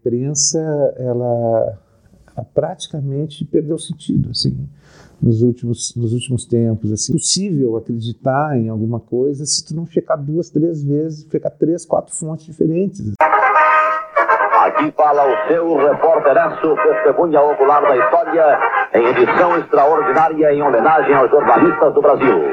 imprensa ela praticamente perdeu sentido, assim, nos últimos, nos últimos tempos. Assim, possível acreditar em alguma coisa se tu não checar duas, três vezes, checar três, quatro fontes diferentes. Aqui fala o seu repórteraço, testemunha ocular da história, em edição extraordinária em homenagem aos jornalistas do Brasil.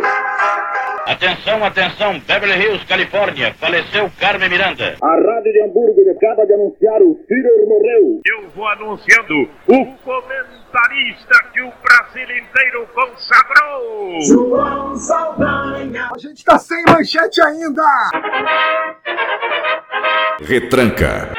Atenção, atenção, Beverly Hills, Califórnia. Faleceu Carmen Miranda. A Rádio de Hamburgo acaba de anunciar o Führer morreu. Eu vou anunciando o comentarista que o Brasil inteiro consagrou. João Saldanha. A gente tá sem manchete ainda. Retranca.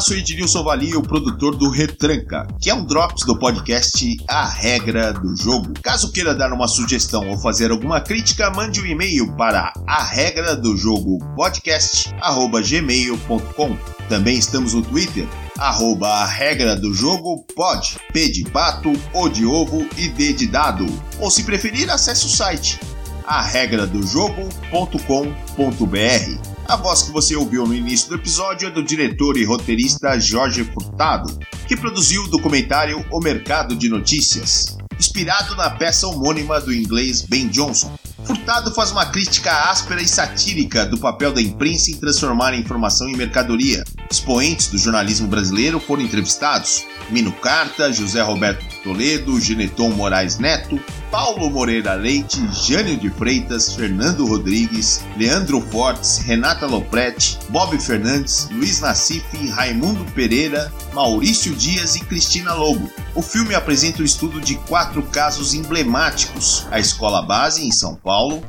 Sou Edilson Vali, o produtor do Retranca, que é um drops do podcast A Regra do Jogo. Caso queira dar uma sugestão ou fazer alguma crítica, mande um e-mail para a regra do jogo podcast@gmail.com. Também estamos no Twitter arroba a regra do jogo pode, P de pato, O de ovo e D de dado. Ou se preferir, acesse o site arregradojogo.com.br. A voz que você ouviu no início do episódio é do diretor e roteirista Jorge Furtado, que produziu o documentário O Mercado de Notícias, inspirado na peça homônima do inglês Ben Johnson. Furtado faz uma crítica áspera e satírica do papel da imprensa em transformar a informação em mercadoria. Expoentes do jornalismo brasileiro foram entrevistados: Mino Carta, José Roberto Toledo, Geneton Moraes Neto, Paulo Moreira Leite, Jânio de Freitas, Fernando Rodrigues, Leandro Fortes, Renata Lopretti, Bob Fernandes, Luiz Nassif, Raimundo Pereira, Maurício Dias e Cristina Lobo. O filme apresenta o estudo de quatro casos emblemáticos: a escola base em São Paulo,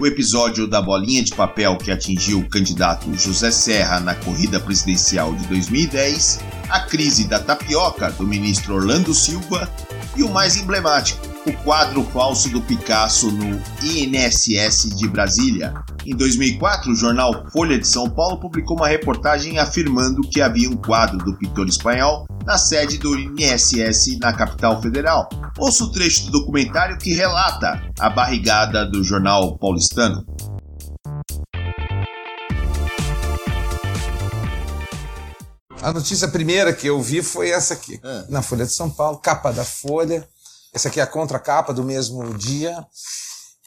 o episódio da bolinha de papel que atingiu o candidato José Serra na corrida presidencial de 2010, a crise da tapioca do ministro Orlando Silva e o mais emblemático, o quadro falso do Picasso no INSS de Brasília. Em 2004, o jornal Folha de São Paulo publicou uma reportagem afirmando que havia um quadro do pintor espanhol na sede do INSS na capital federal. Ouça o trecho do documentário que relata a barrigada do jornal paulistano. A notícia primeira que eu vi foi essa aqui, É. na Folha de São Paulo, capa da Folha. Essa aqui é a contracapa do mesmo dia,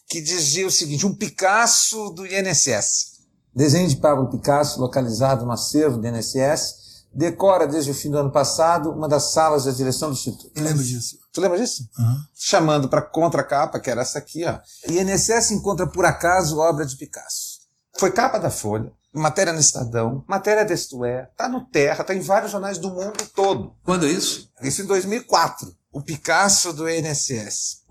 que dizia o seguinte: um Picasso do INSS. Desenho de Pablo Picasso, localizado no acervo do INSS, decora desde o fim do ano passado uma das salas da direção do Instituto. Eu lembro disso. Tu lembra disso? Chamando para contracapa, que era essa aqui, ó. INSS encontra por acaso obra de Picasso. Foi capa da Folha, matéria no Estadão, matéria da Isto É, tá no Terra, tá em vários jornais do mundo todo. Quando é isso? Isso em 2004. O Picasso do INSS.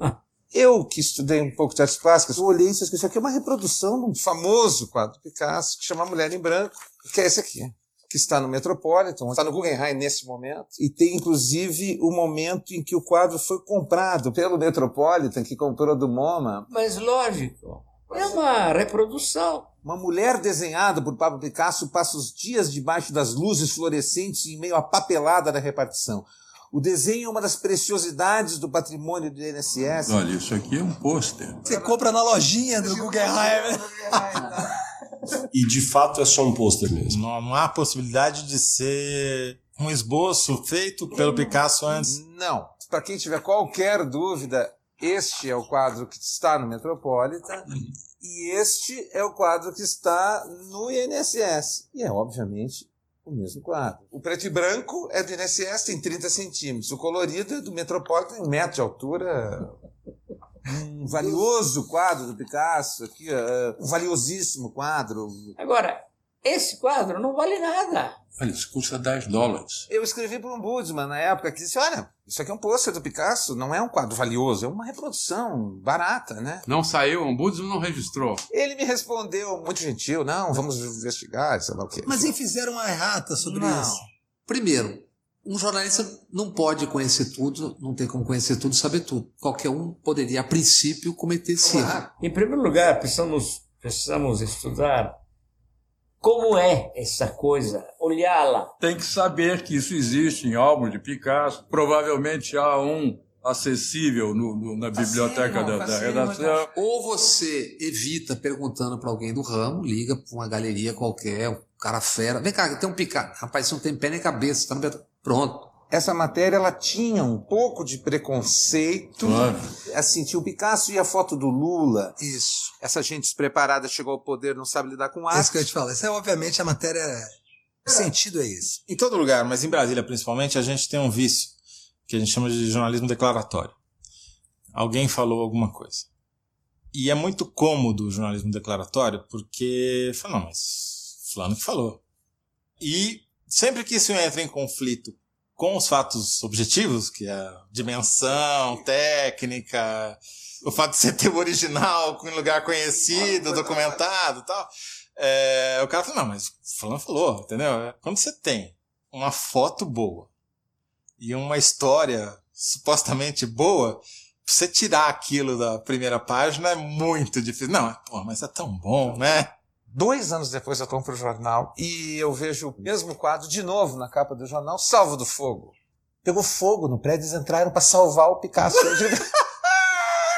Eu, que estudei um pouco de artes plásticas, eu olhei isso e isso aqui é uma reprodução de um famoso quadro do Picasso, que chama Mulher em Branco, que é esse aqui, que está no Metropolitan, está no Guggenheim nesse momento, e tem inclusive o momento em que o quadro foi comprado pelo Metropolitan, que comprou do MoMA. Mas lógico, é uma reprodução. Uma mulher desenhada por Pablo Picasso passa os dias debaixo das luzes fluorescentes em meio à papelada da repartição. O desenho é uma das preciosidades do patrimônio do INSS. Olha, isso aqui é um pôster. Você compra na lojinha do Guggenheim. E de fato é só um pôster mesmo. Não, não há possibilidade de ser um esboço feito pelo Picasso antes. Não. Para quem tiver qualquer dúvida, este é o quadro que está no Metropolitan e este é o quadro que está no INSS. E é, obviamente, o mesmo quadro. O preto e branco é do INSS, tem 30 centímetros. O colorido é do Metropolitan, um metro de altura. Um valioso quadro do Picasso, aqui, um valiosíssimo quadro. Agora, esse quadro não vale nada. Olha, isso custa 10 dólares. Eu escrevi para um Budsman na época que disse: olha, isso aqui é um pôster do Picasso, não é um quadro valioso, é uma reprodução barata, né? Não saiu, o Ombudsman não registrou. Ele me respondeu muito gentil: não, vamos investigar, sei lá o quê. Mas e fizeram uma errata sobre Não. isso? Primeiro, um jornalista não pode conhecer tudo, não tem como conhecer tudo, saber tudo. Qualquer um poderia, a princípio, cometer esse erro. Em primeiro lugar, precisamos, precisamos estudar como é essa coisa, olhá-la. Tem que saber que isso existe em obras de Picasso. Provavelmente há um acessível no, no, na biblioteca da, da redação. Ou você evita perguntando para alguém do ramo, liga para uma galeria qualquer, um cara fera. Vem cá, tem um picado. Rapaz, você não tem pé nem cabeça, tá no Pronto. Essa matéria ela tinha um pouco de preconceito. Claro. Assim, tinha o Picasso e a foto do Lula. Isso. Essa gente despreparada chegou ao poder, não sabe lidar com É arte. isso que eu te falar. Isso é, obviamente, a matéria. O sentido é esse. Em todo lugar, mas em Brasília principalmente, a gente tem um vício que a gente chama de jornalismo declaratório. Alguém falou alguma coisa. E é muito cômodo o jornalismo declaratório, porque fala, não, mas fulano que falou. E sempre que isso entra em conflito com os fatos objetivos, que é a dimensão, técnica, o fato de ser tema original, em lugar conhecido, documentado e tal, é, o cara fala, não, mas fulano falou, entendeu? É, Quando você tem uma foto boa e uma história supostamente boa, pra você tirar aquilo da primeira página é muito difícil. Não, pô, mas é tão bom, né? Dois anos depois eu compro o jornal e eu vejo o mesmo quadro de novo na capa do jornal, Salvo do Fogo. Pegou fogo no prédio, eles entraram para salvar o Picasso.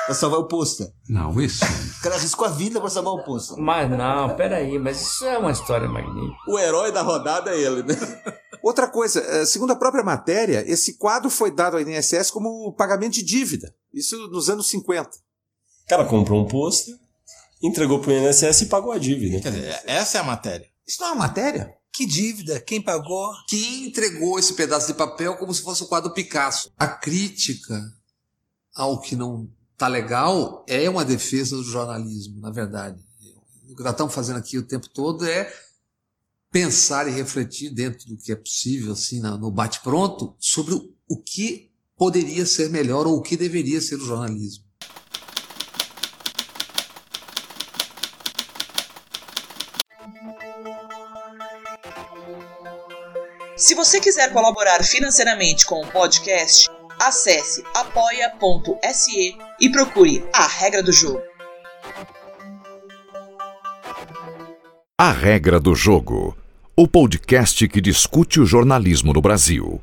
Pra salvar o pôster. Não, isso. O cara arriscou a vida pra salvar o pôster. Mas não, peraí, mas isso é uma história magnífica. O herói da rodada é ele, né? Outra coisa, eh, segundo a própria matéria, esse quadro foi dado ao INSS como pagamento de dívida. Isso nos anos 50. O cara comprou um pôster, entregou pro INSS e pagou a dívida. Quer dizer, essa é a matéria. Isso não é uma matéria? Que dívida? Quem pagou? Quem entregou esse pedaço de papel como se fosse o quadro Picasso? A crítica ao que não tá legal é uma defesa do jornalismo, na verdade. O que nós estamos fazendo aqui o tempo todo é pensar e refletir dentro do que é possível, assim, no bate-pronto, sobre o- o que poderia ser melhor ou o que deveria ser o jornalismo. Se você quiser colaborar financeiramente com o podcast, acesse apoia.se e procure a regra do jogo. A Regra do Jogo o podcast que discute o jornalismo no Brasil.